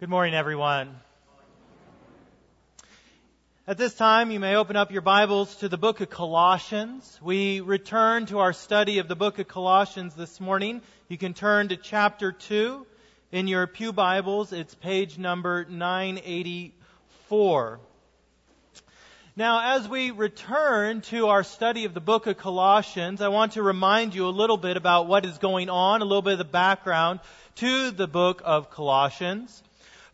Good morning, everyone. At this time, you may open up your Bibles to the book of Colossians. We return to our study of the book of Colossians this morning. You can turn to chapter 2 in your Pew Bibles. It's page number 984. Now, as we return to our study of the book of Colossians, I want to remind you a little bit about what is going on, a little bit of the background to the book of Colossians.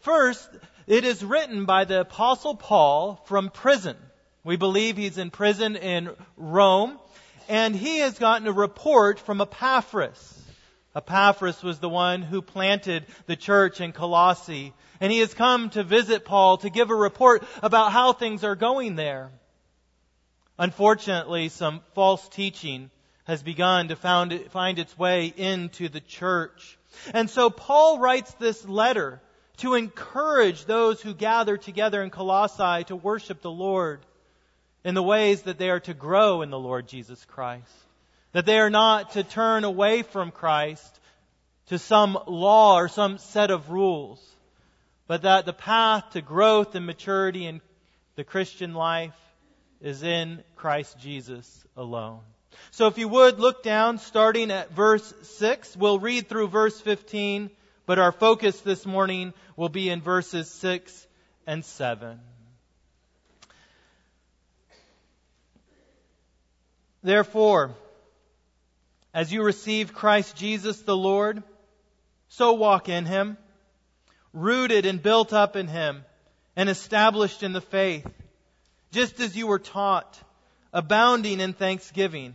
First, it is written by the apostle Paul from prison. We believe he's in prison in Rome, and he has gotten a report from Epaphras. Epaphras was the one who planted the church in Colossae, and he has come to visit Paul to give a report about how things are going there. Unfortunately, some false teaching has begun to find its way into the church. And so Paul writes this letter to encourage those who gather together in Colossae to worship the Lord in the ways that they are to grow in the Lord Jesus Christ. That they are not to turn away from Christ to some law or some set of rules, but that the path to growth and maturity in the Christian life is in Christ Jesus alone. So if you would look down starting at verse 6, we'll read through verse 15 but our focus this morning will be in verses 6 and 7. Therefore, as you receive Christ Jesus the Lord, so walk in him, rooted and built up in him, and established in the faith, just as you were taught, abounding in thanksgiving.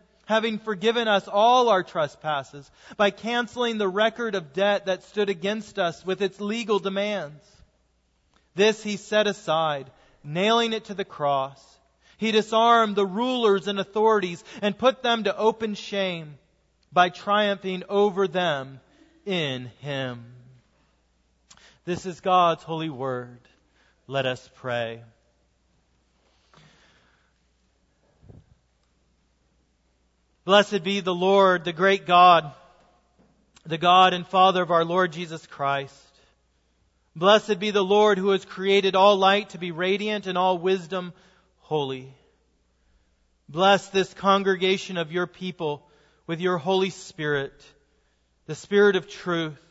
having forgiven us all our trespasses by canceling the record of debt that stood against us with its legal demands. This he set aside, nailing it to the cross. He disarmed the rulers and authorities and put them to open shame by triumphing over them in him. This is God's holy word. Let us pray. Blessed be the Lord, the great God, the God and Father of our Lord Jesus Christ. Blessed be the Lord who has created all light to be radiant and all wisdom holy. Bless this congregation of your people with your Holy Spirit, the Spirit of truth,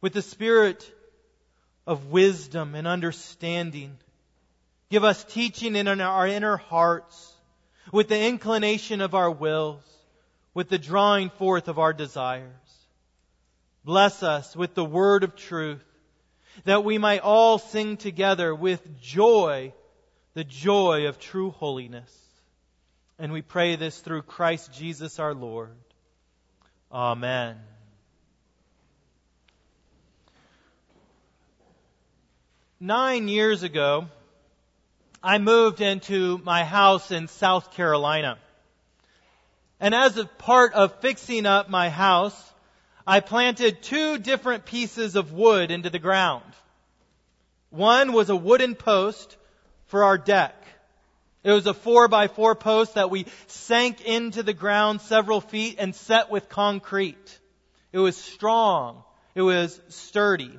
with the Spirit of wisdom and understanding. Give us teaching in our inner hearts with the inclination of our wills, with the drawing forth of our desires. Bless us with the word of truth, that we might all sing together with joy, the joy of true holiness. And we pray this through Christ Jesus our Lord. Amen. Nine years ago, I moved into my house in South Carolina. And as a part of fixing up my house, I planted two different pieces of wood into the ground. One was a wooden post for our deck. It was a four by four post that we sank into the ground several feet and set with concrete. It was strong. It was sturdy.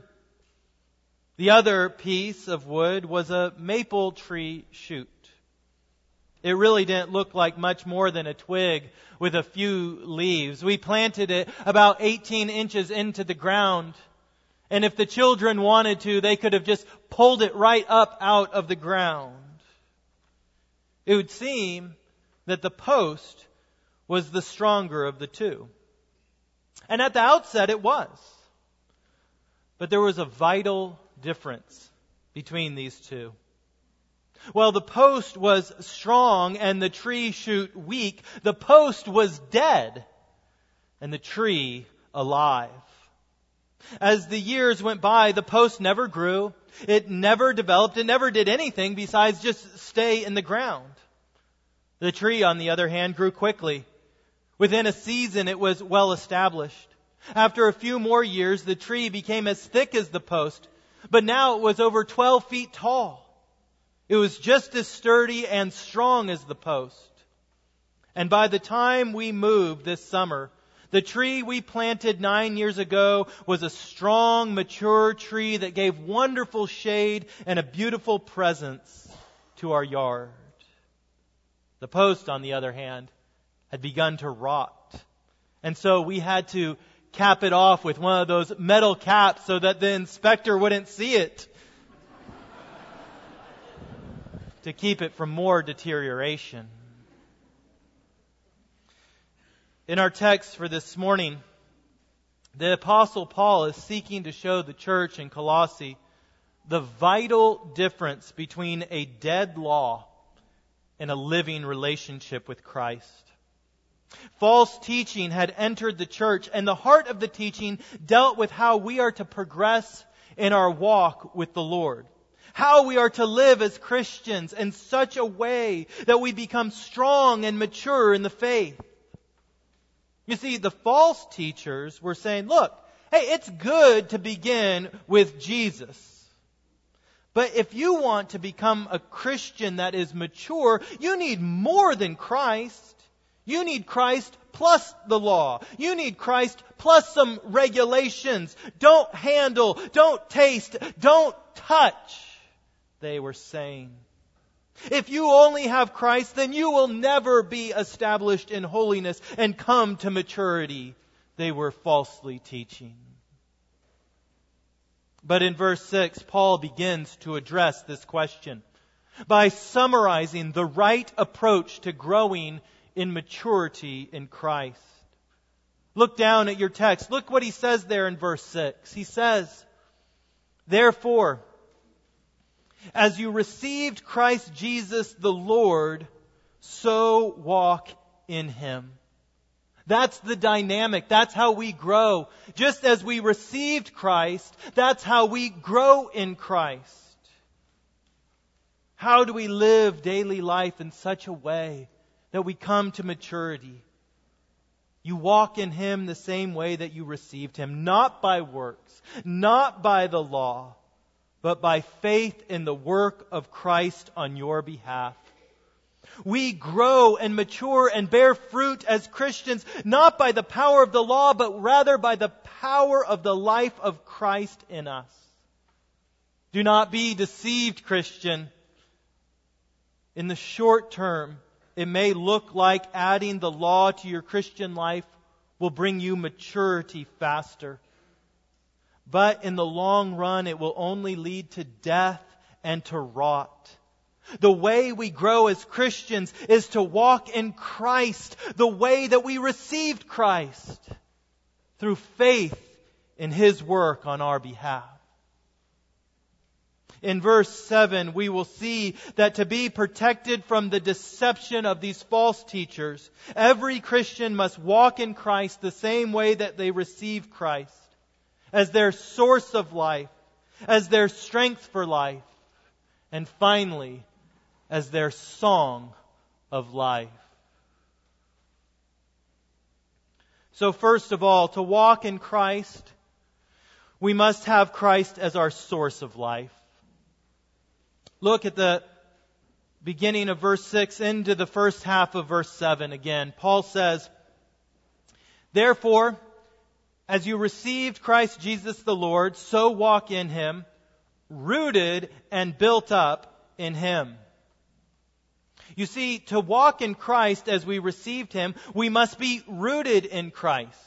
The other piece of wood was a maple tree shoot. It really didn't look like much more than a twig with a few leaves. We planted it about 18 inches into the ground. And if the children wanted to, they could have just pulled it right up out of the ground. It would seem that the post was the stronger of the two. And at the outset it was. But there was a vital difference between these two. Well, the post was strong and the tree shoot weak. The post was dead and the tree alive. As the years went by, the post never grew. It never developed. It never did anything besides just stay in the ground. The tree, on the other hand, grew quickly. Within a season, it was well established. After a few more years, the tree became as thick as the post, but now it was over 12 feet tall. It was just as sturdy and strong as the post. And by the time we moved this summer, the tree we planted nine years ago was a strong, mature tree that gave wonderful shade and a beautiful presence to our yard. The post, on the other hand, had begun to rot. And so we had to cap it off with one of those metal caps so that the inspector wouldn't see it. to keep it from more deterioration. In our text for this morning, the apostle Paul is seeking to show the church in Colossae the vital difference between a dead law and a living relationship with Christ. False teaching had entered the church, and the heart of the teaching dealt with how we are to progress in our walk with the Lord. How we are to live as Christians in such a way that we become strong and mature in the faith. You see, the false teachers were saying, look, hey, it's good to begin with Jesus. But if you want to become a Christian that is mature, you need more than Christ. You need Christ plus the law. You need Christ plus some regulations. Don't handle, don't taste, don't touch, they were saying. If you only have Christ, then you will never be established in holiness and come to maturity, they were falsely teaching. But in verse 6, Paul begins to address this question by summarizing the right approach to growing in maturity in Christ. Look down at your text. Look what he says there in verse 6. He says, Therefore, as you received Christ Jesus the Lord, so walk in Him. That's the dynamic. That's how we grow. Just as we received Christ, that's how we grow in Christ. How do we live daily life in such a way that we come to maturity? You walk in Him the same way that you received Him, not by works, not by the law, but by faith in the work of Christ on your behalf. We grow and mature and bear fruit as Christians, not by the power of the law, but rather by the power of the life of Christ in us. Do not be deceived, Christian. In the short term, it may look like adding the law to your Christian life will bring you maturity faster. But in the long run, it will only lead to death and to rot. The way we grow as Christians is to walk in Christ, the way that we received Christ, through faith in His work on our behalf. In verse 7, we will see that to be protected from the deception of these false teachers, every Christian must walk in Christ the same way that they received Christ as their source of life, as their strength for life, and finally, as their song of life. So, first of all, to walk in Christ, we must have Christ as our source of life. Look at the beginning of verse 6 into the first half of verse 7 again. Paul says, Therefore, as you received Christ Jesus the Lord, so walk in him, rooted and built up in him. You see, to walk in Christ as we received him, we must be rooted in Christ.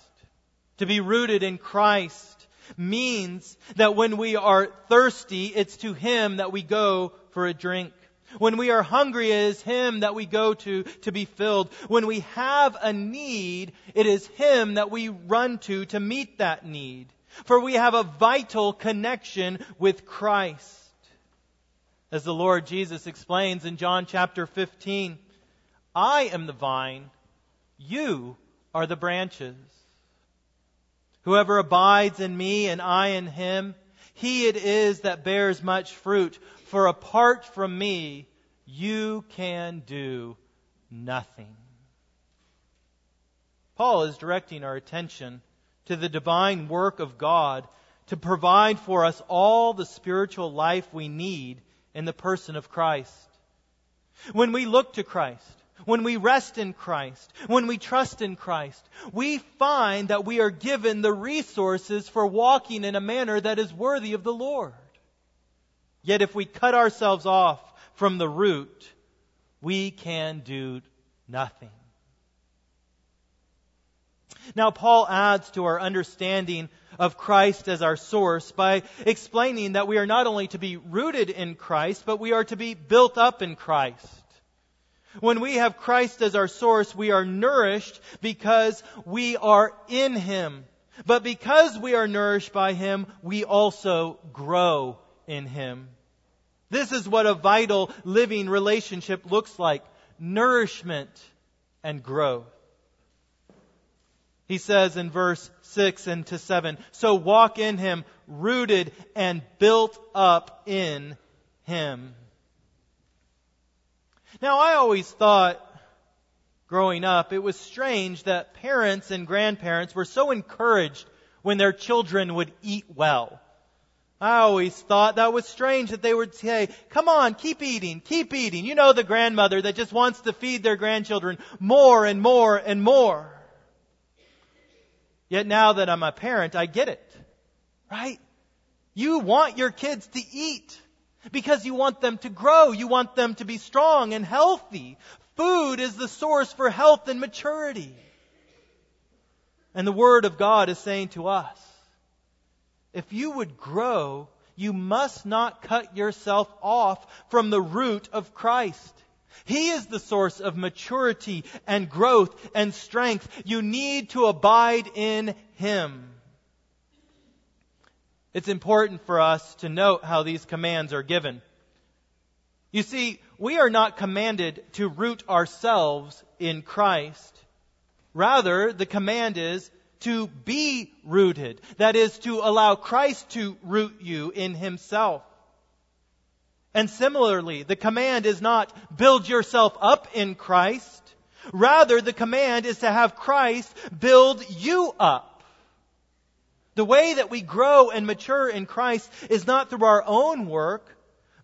To be rooted in Christ means that when we are thirsty, it's to him that we go for a drink. When we are hungry, it is Him that we go to to be filled. When we have a need, it is Him that we run to to meet that need. For we have a vital connection with Christ. As the Lord Jesus explains in John chapter 15, I am the vine, you are the branches. Whoever abides in me and I in him, he it is that bears much fruit. For apart from me, you can do nothing. Paul is directing our attention to the divine work of God to provide for us all the spiritual life we need in the person of Christ. When we look to Christ, when we rest in Christ, when we trust in Christ, we find that we are given the resources for walking in a manner that is worthy of the Lord. Yet if we cut ourselves off from the root, we can do nothing. Now, Paul adds to our understanding of Christ as our source by explaining that we are not only to be rooted in Christ, but we are to be built up in Christ. When we have Christ as our source, we are nourished because we are in Him. But because we are nourished by Him, we also grow in Him. This is what a vital living relationship looks like. Nourishment and growth. He says in verse 6 and to 7, So walk in Him, rooted and built up in Him. Now I always thought growing up, it was strange that parents and grandparents were so encouraged when their children would eat well. I always thought that was strange that they would say, come on, keep eating, keep eating. You know the grandmother that just wants to feed their grandchildren more and more and more. Yet now that I'm a parent, I get it. Right? You want your kids to eat because you want them to grow. You want them to be strong and healthy. Food is the source for health and maturity. And the Word of God is saying to us, if you would grow, you must not cut yourself off from the root of Christ. He is the source of maturity and growth and strength. You need to abide in Him. It's important for us to note how these commands are given. You see, we are not commanded to root ourselves in Christ. Rather, the command is to be rooted. That is, to allow Christ to root you in Himself. And similarly, the command is not build yourself up in Christ. Rather, the command is to have Christ build you up. The way that we grow and mature in Christ is not through our own work,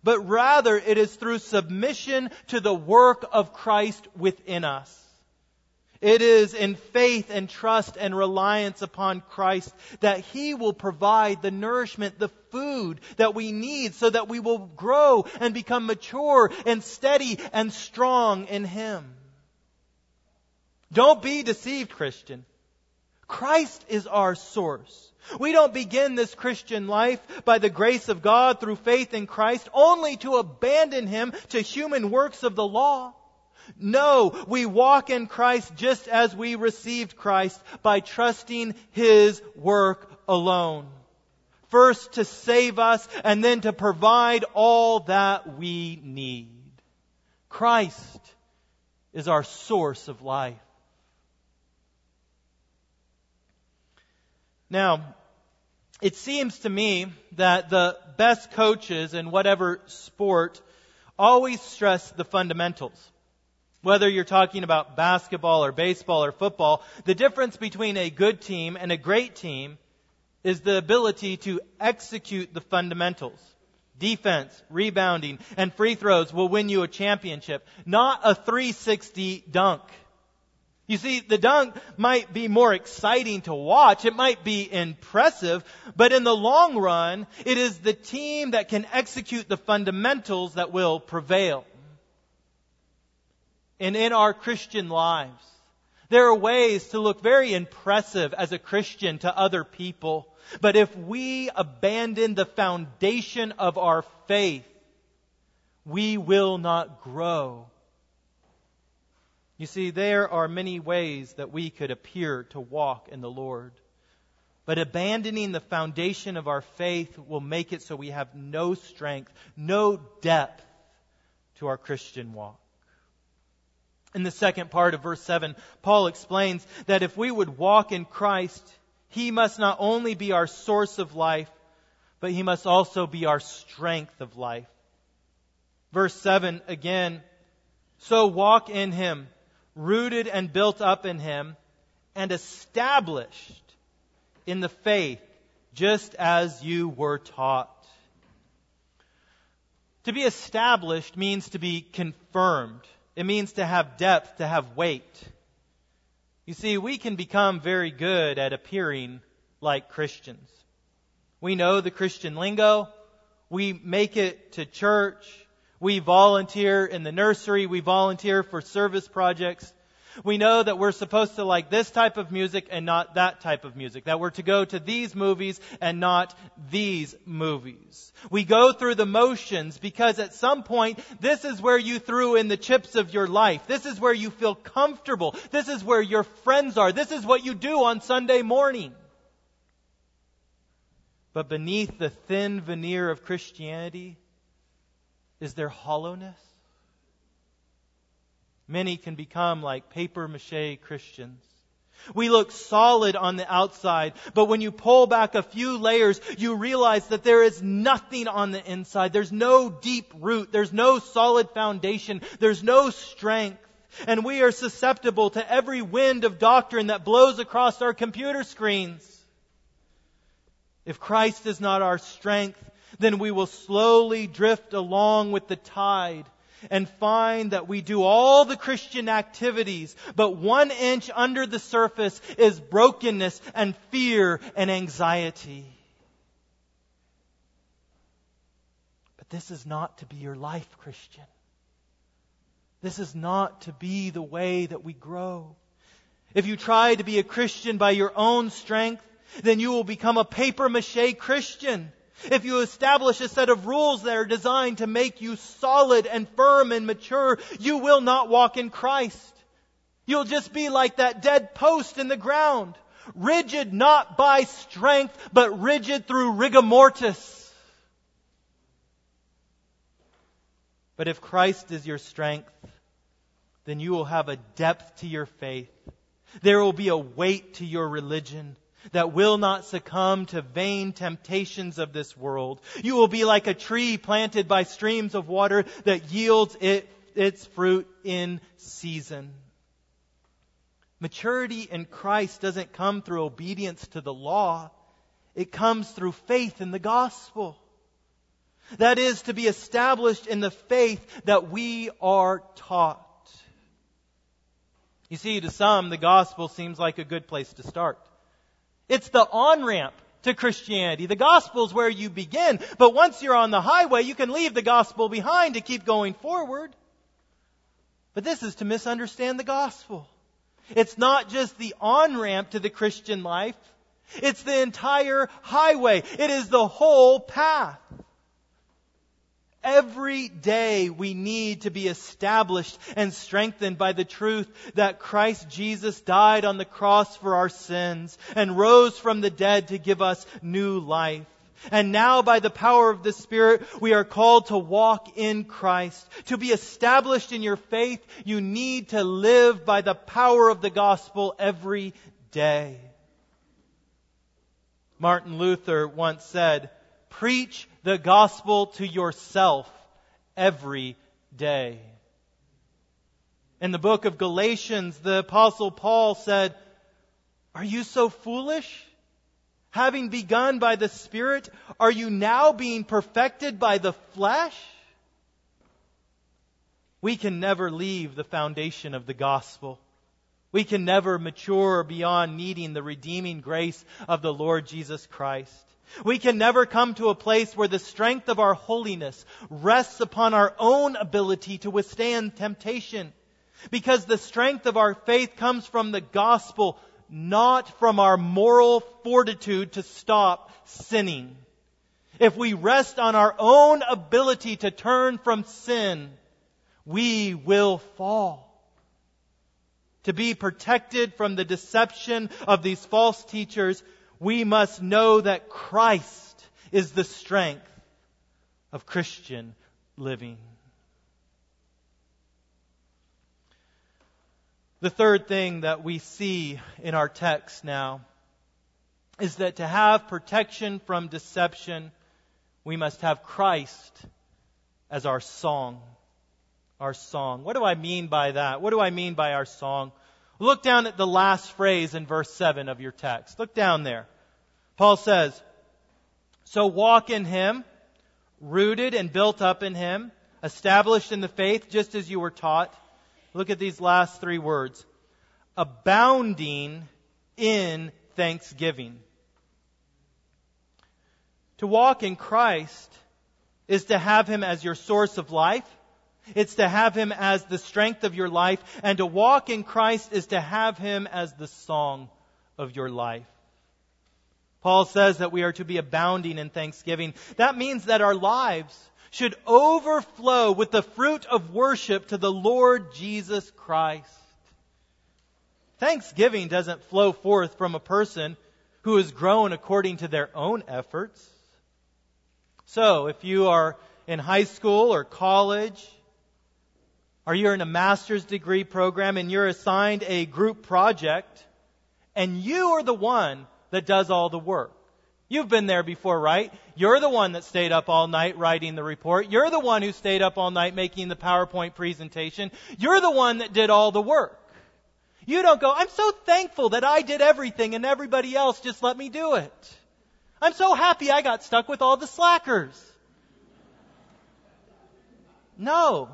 but rather it is through submission to the work of Christ within us. It is in faith and trust and reliance upon Christ that He will provide the nourishment, the food that we need so that we will grow and become mature and steady and strong in Him. Don't be deceived, Christian. Christ is our source. We don't begin this Christian life by the grace of God through faith in Christ only to abandon Him to human works of the law. No, we walk in Christ just as we received Christ by trusting His work alone. First to save us and then to provide all that we need. Christ is our source of life. Now, it seems to me that the best coaches in whatever sport always stress the fundamentals. Whether you're talking about basketball or baseball or football, the difference between a good team and a great team is the ability to execute the fundamentals. Defense, rebounding, and free throws will win you a championship, not a 360 dunk. You see, the dunk might be more exciting to watch. It might be impressive, but in the long run, it is the team that can execute the fundamentals that will prevail and in our Christian lives. There are ways to look very impressive as a Christian to other people. But if we abandon the foundation of our faith, we will not grow. You see, there are many ways that we could appear to walk in the Lord. But abandoning the foundation of our faith will make it so we have no strength, no depth to our Christian walk. In the second part of verse 7, Paul explains that if we would walk in Christ, He must not only be our source of life, but He must also be our strength of life. Verse 7 again, so walk in Him, rooted and built up in Him, and established in the faith, just as you were taught. To be established means to be confirmed. It means to have depth, to have weight. You see, we can become very good at appearing like Christians. We know the Christian lingo. We make it to church. We volunteer in the nursery. We volunteer for service projects. We know that we're supposed to like this type of music and not that type of music. That we're to go to these movies and not these movies. We go through the motions because at some point, this is where you threw in the chips of your life. This is where you feel comfortable. This is where your friends are. This is what you do on Sunday morning. But beneath the thin veneer of Christianity is there hollowness? Many can become like paper mache Christians. We look solid on the outside, but when you pull back a few layers, you realize that there is nothing on the inside. There's no deep root. There's no solid foundation. There's no strength. And we are susceptible to every wind of doctrine that blows across our computer screens. If Christ is not our strength, then we will slowly drift along with the tide and find that we do all the Christian activities, but one inch under the surface is brokenness and fear and anxiety. But this is not to be your life, Christian. This is not to be the way that we grow. If you try to be a Christian by your own strength, then you will become a paper mache Christian. If you establish a set of rules that are designed to make you solid and firm and mature, you will not walk in Christ. You'll just be like that dead post in the ground, rigid not by strength, but rigid through rigor mortis. But if Christ is your strength, then you will have a depth to your faith. There will be a weight to your religion that will not succumb to vain temptations of this world. You will be like a tree planted by streams of water that yields it, its fruit in season. Maturity in Christ doesn't come through obedience to the law. It comes through faith in the gospel. That is to be established in the faith that we are taught. You see, to some, the gospel seems like a good place to start. It's the on ramp to Christianity. The gospel is where you begin, but once you're on the highway, you can leave the gospel behind to keep going forward. But this is to misunderstand the gospel. It's not just the on ramp to the Christian life. It's the entire highway. It is the whole path. Every day we need to be established and strengthened by the truth that Christ Jesus died on the cross for our sins and rose from the dead to give us new life. And now by the power of the Spirit, we are called to walk in Christ. To be established in your faith, you need to live by the power of the gospel every day. Martin Luther once said, preach the gospel to yourself every day. In the book of Galatians, the apostle Paul said, Are you so foolish? Having begun by the Spirit, are you now being perfected by the flesh? We can never leave the foundation of the gospel. We can never mature beyond needing the redeeming grace of the Lord Jesus Christ. We can never come to a place where the strength of our holiness rests upon our own ability to withstand temptation. Because the strength of our faith comes from the gospel, not from our moral fortitude to stop sinning. if we rest on our own ability to turn from sin, we will fall. To be protected from the deception of these false teachers, we must know that Christ is the strength of Christian living. The third thing that we see in our text now is that to have protection from deception, we must have Christ as our song. Our song. What do I mean by that? What do I mean by our song? Look down at the last phrase in verse 7 of your text. Look down there. Paul says, So walk in him, rooted and built up in him, established in the faith just as you were taught. Look at these last three words. Abounding in thanksgiving. To walk in Christ is to have Him as your source of life. It's to have Him as the strength of your life. And to walk in Christ is to have Him as the song of your life. Paul says that we are to be abounding in thanksgiving. That means that our lives should overflow with the fruit of worship to the Lord Jesus Christ. Thanksgiving doesn't flow forth from a person who has grown according to their own efforts. So, if you are in high school or college, or you're in a master's degree program and you're assigned a group project, and you are the one that does all the work. You've been there before, right? You're the one that stayed up all night writing the report. You're the one who stayed up all night making the PowerPoint presentation. You're the one that did all the work. You don't go, I'm so thankful that I did everything and everybody else just let me do it. I'm so happy I got stuck with all the slackers. No.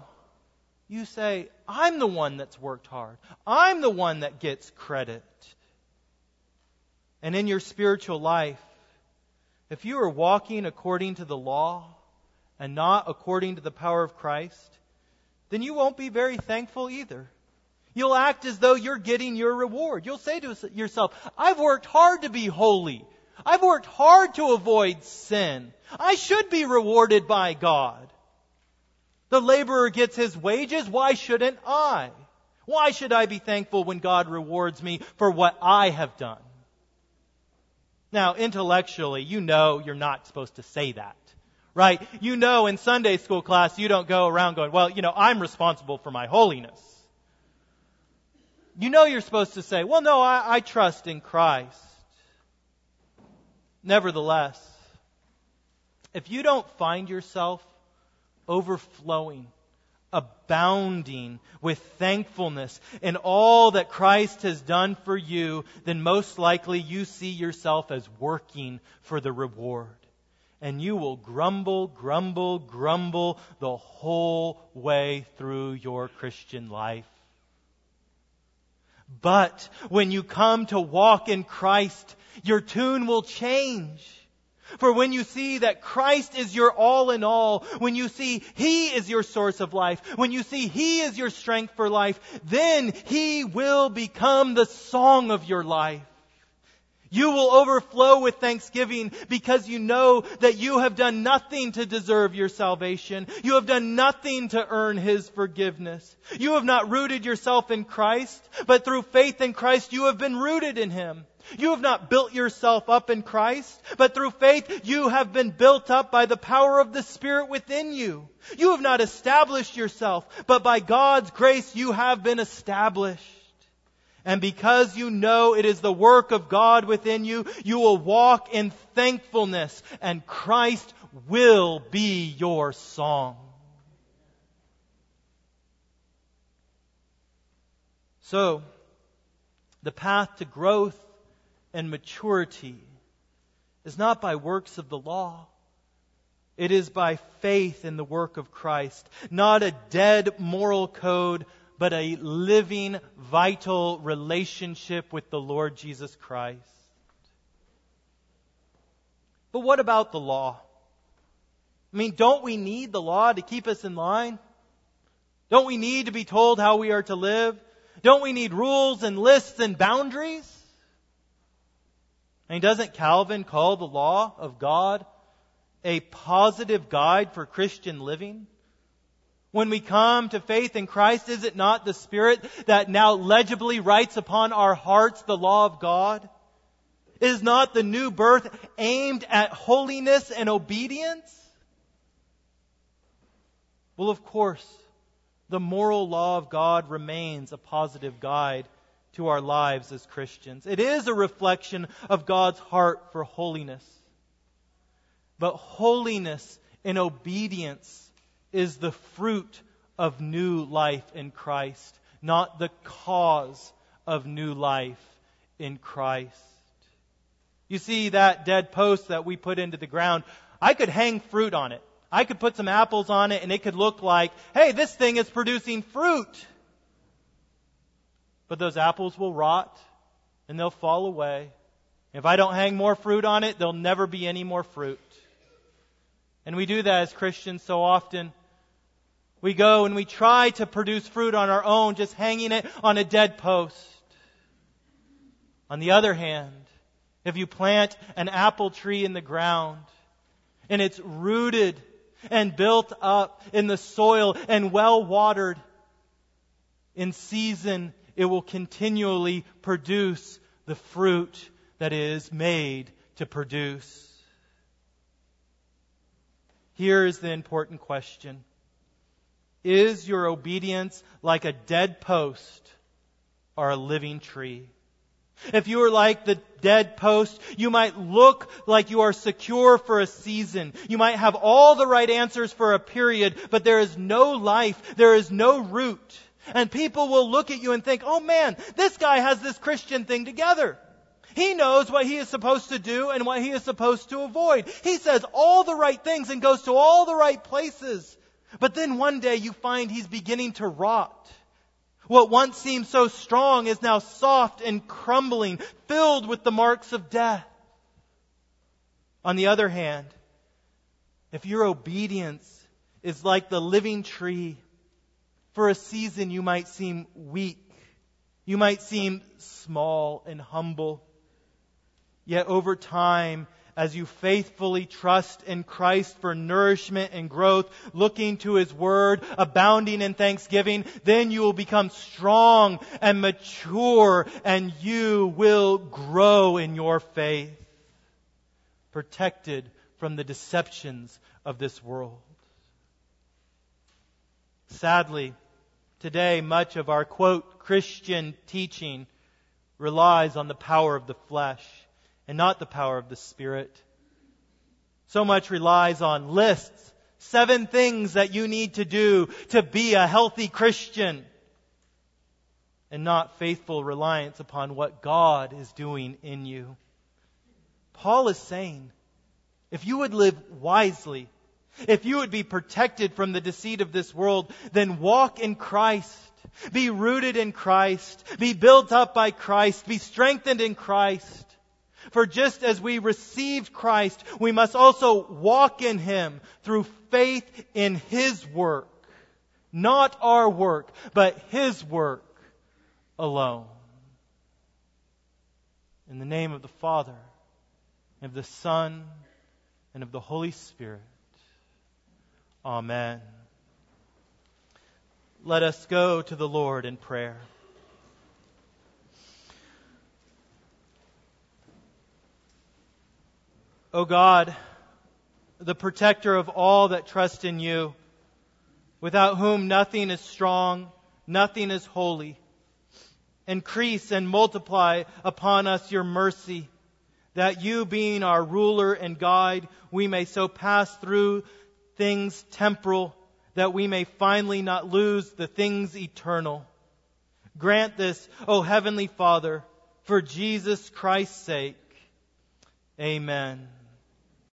You say, I'm the one that's worked hard. I'm the one that gets credit. And in your spiritual life, if you are walking according to the law and not according to the power of Christ, then you won't be very thankful either. You'll act as though you're getting your reward. You'll say to yourself, I've worked hard to be holy. I've worked hard to avoid sin. I should be rewarded by God. The laborer gets his wages. Why shouldn't I? Why should I be thankful when God rewards me for what I have done? Now, intellectually, you know you're not supposed to say that. Right? You know in Sunday school class you don't go around going, well, you know, I'm responsible for my holiness. You know you're supposed to say, well, no, I, I trust in Christ. Nevertheless, if you don't find yourself overflowing, abounding with thankfulness in all that Christ has done for you, then most likely you see yourself as working for the reward. And you will grumble, grumble, grumble the whole way through your Christian life. But when you come to walk in Christ, your tune will change. For when you see that Christ is your all in all, when you see He is your source of life, when you see He is your strength for life, then He will become the song of your life. You will overflow with thanksgiving because you know that you have done nothing to deserve your salvation. You have done nothing to earn His forgiveness. You have not rooted yourself in Christ, but through faith in Christ you have been rooted in Him. You have not built yourself up in Christ, but through faith you have been built up by the power of the Spirit within you. You have not established yourself, but by God's grace you have been established. And because you know it is the work of God within you, you will walk in thankfulness and Christ will be your song. So, the path to growth and maturity is not by works of the law. It is by faith in the work of Christ. Not a dead moral code, but a living, vital relationship with the Lord Jesus Christ. But what about the law? I mean, don't we need the law to keep us in line? Don't we need to be told how we are to live? Don't we need rules and lists and boundaries? I mean, doesn't Calvin call the law of God a positive guide for Christian living? When we come to faith in Christ, is it not the Spirit that now legibly writes upon our hearts the law of God? Is not the new birth aimed at holiness and obedience? Well, of course, the moral law of God remains a positive guide to our lives as Christians. It is a reflection of God's heart for holiness. But holiness in obedience is the fruit of new life in Christ, not the cause of new life in Christ. You see that dead post that we put into the ground, I could hang fruit on it. I could put some apples on it and it could look like, hey, this thing is producing fruit. But those apples will rot and they'll fall away. If I don't hang more fruit on it, there'll never be any more fruit. And we do that as Christians so often. We go and we try to produce fruit on our own, just hanging it on a dead post. On the other hand, if you plant an apple tree in the ground and it's rooted and built up in the soil and well watered, in season it will continually produce the fruit that is made to produce. Here is the important question. Is your obedience like a dead post or a living tree? If you are like the dead post, you might look like you are secure for a season. You might have all the right answers for a period, but there is no life. There is no root. And people will look at you and think, oh man, this guy has this Christian thing together. He knows what he is supposed to do and what he is supposed to avoid. He says all the right things and goes to all the right places. But then one day you find he's beginning to rot. What once seemed so strong is now soft and crumbling, filled with the marks of death. On the other hand, if your obedience is like the living tree, for a season you might seem weak. You might seem small and humble. Yet over time, as you faithfully trust in Christ for nourishment and growth, looking to His Word, abounding in thanksgiving, then you will become strong and mature and you will grow in your faith, protected from the deceptions of this world. Sadly, today much of our quote Christian teaching relies on the power of the flesh and not the power of the Spirit. So much relies on lists, seven things that you need to do to be a healthy Christian, and not faithful reliance upon what God is doing in you. Paul is saying, if you would live wisely, if you would be protected from the deceit of this world, then walk in Christ. Be rooted in Christ. Be built up by Christ. Be strengthened in Christ. For just as we received Christ, we must also walk in Him through faith in His work. Not our work, but His work alone. In the name of the Father, and of the Son, and of the Holy Spirit. Amen. Let us go to the Lord in prayer. O God, the protector of all that trust in you, without whom nothing is strong, nothing is holy. Increase and multiply upon us your mercy, that you, being our ruler and guide, we may so pass through things temporal, that we may finally not lose the things eternal. Grant this, O Heavenly Father, for Jesus Christ's sake. Amen.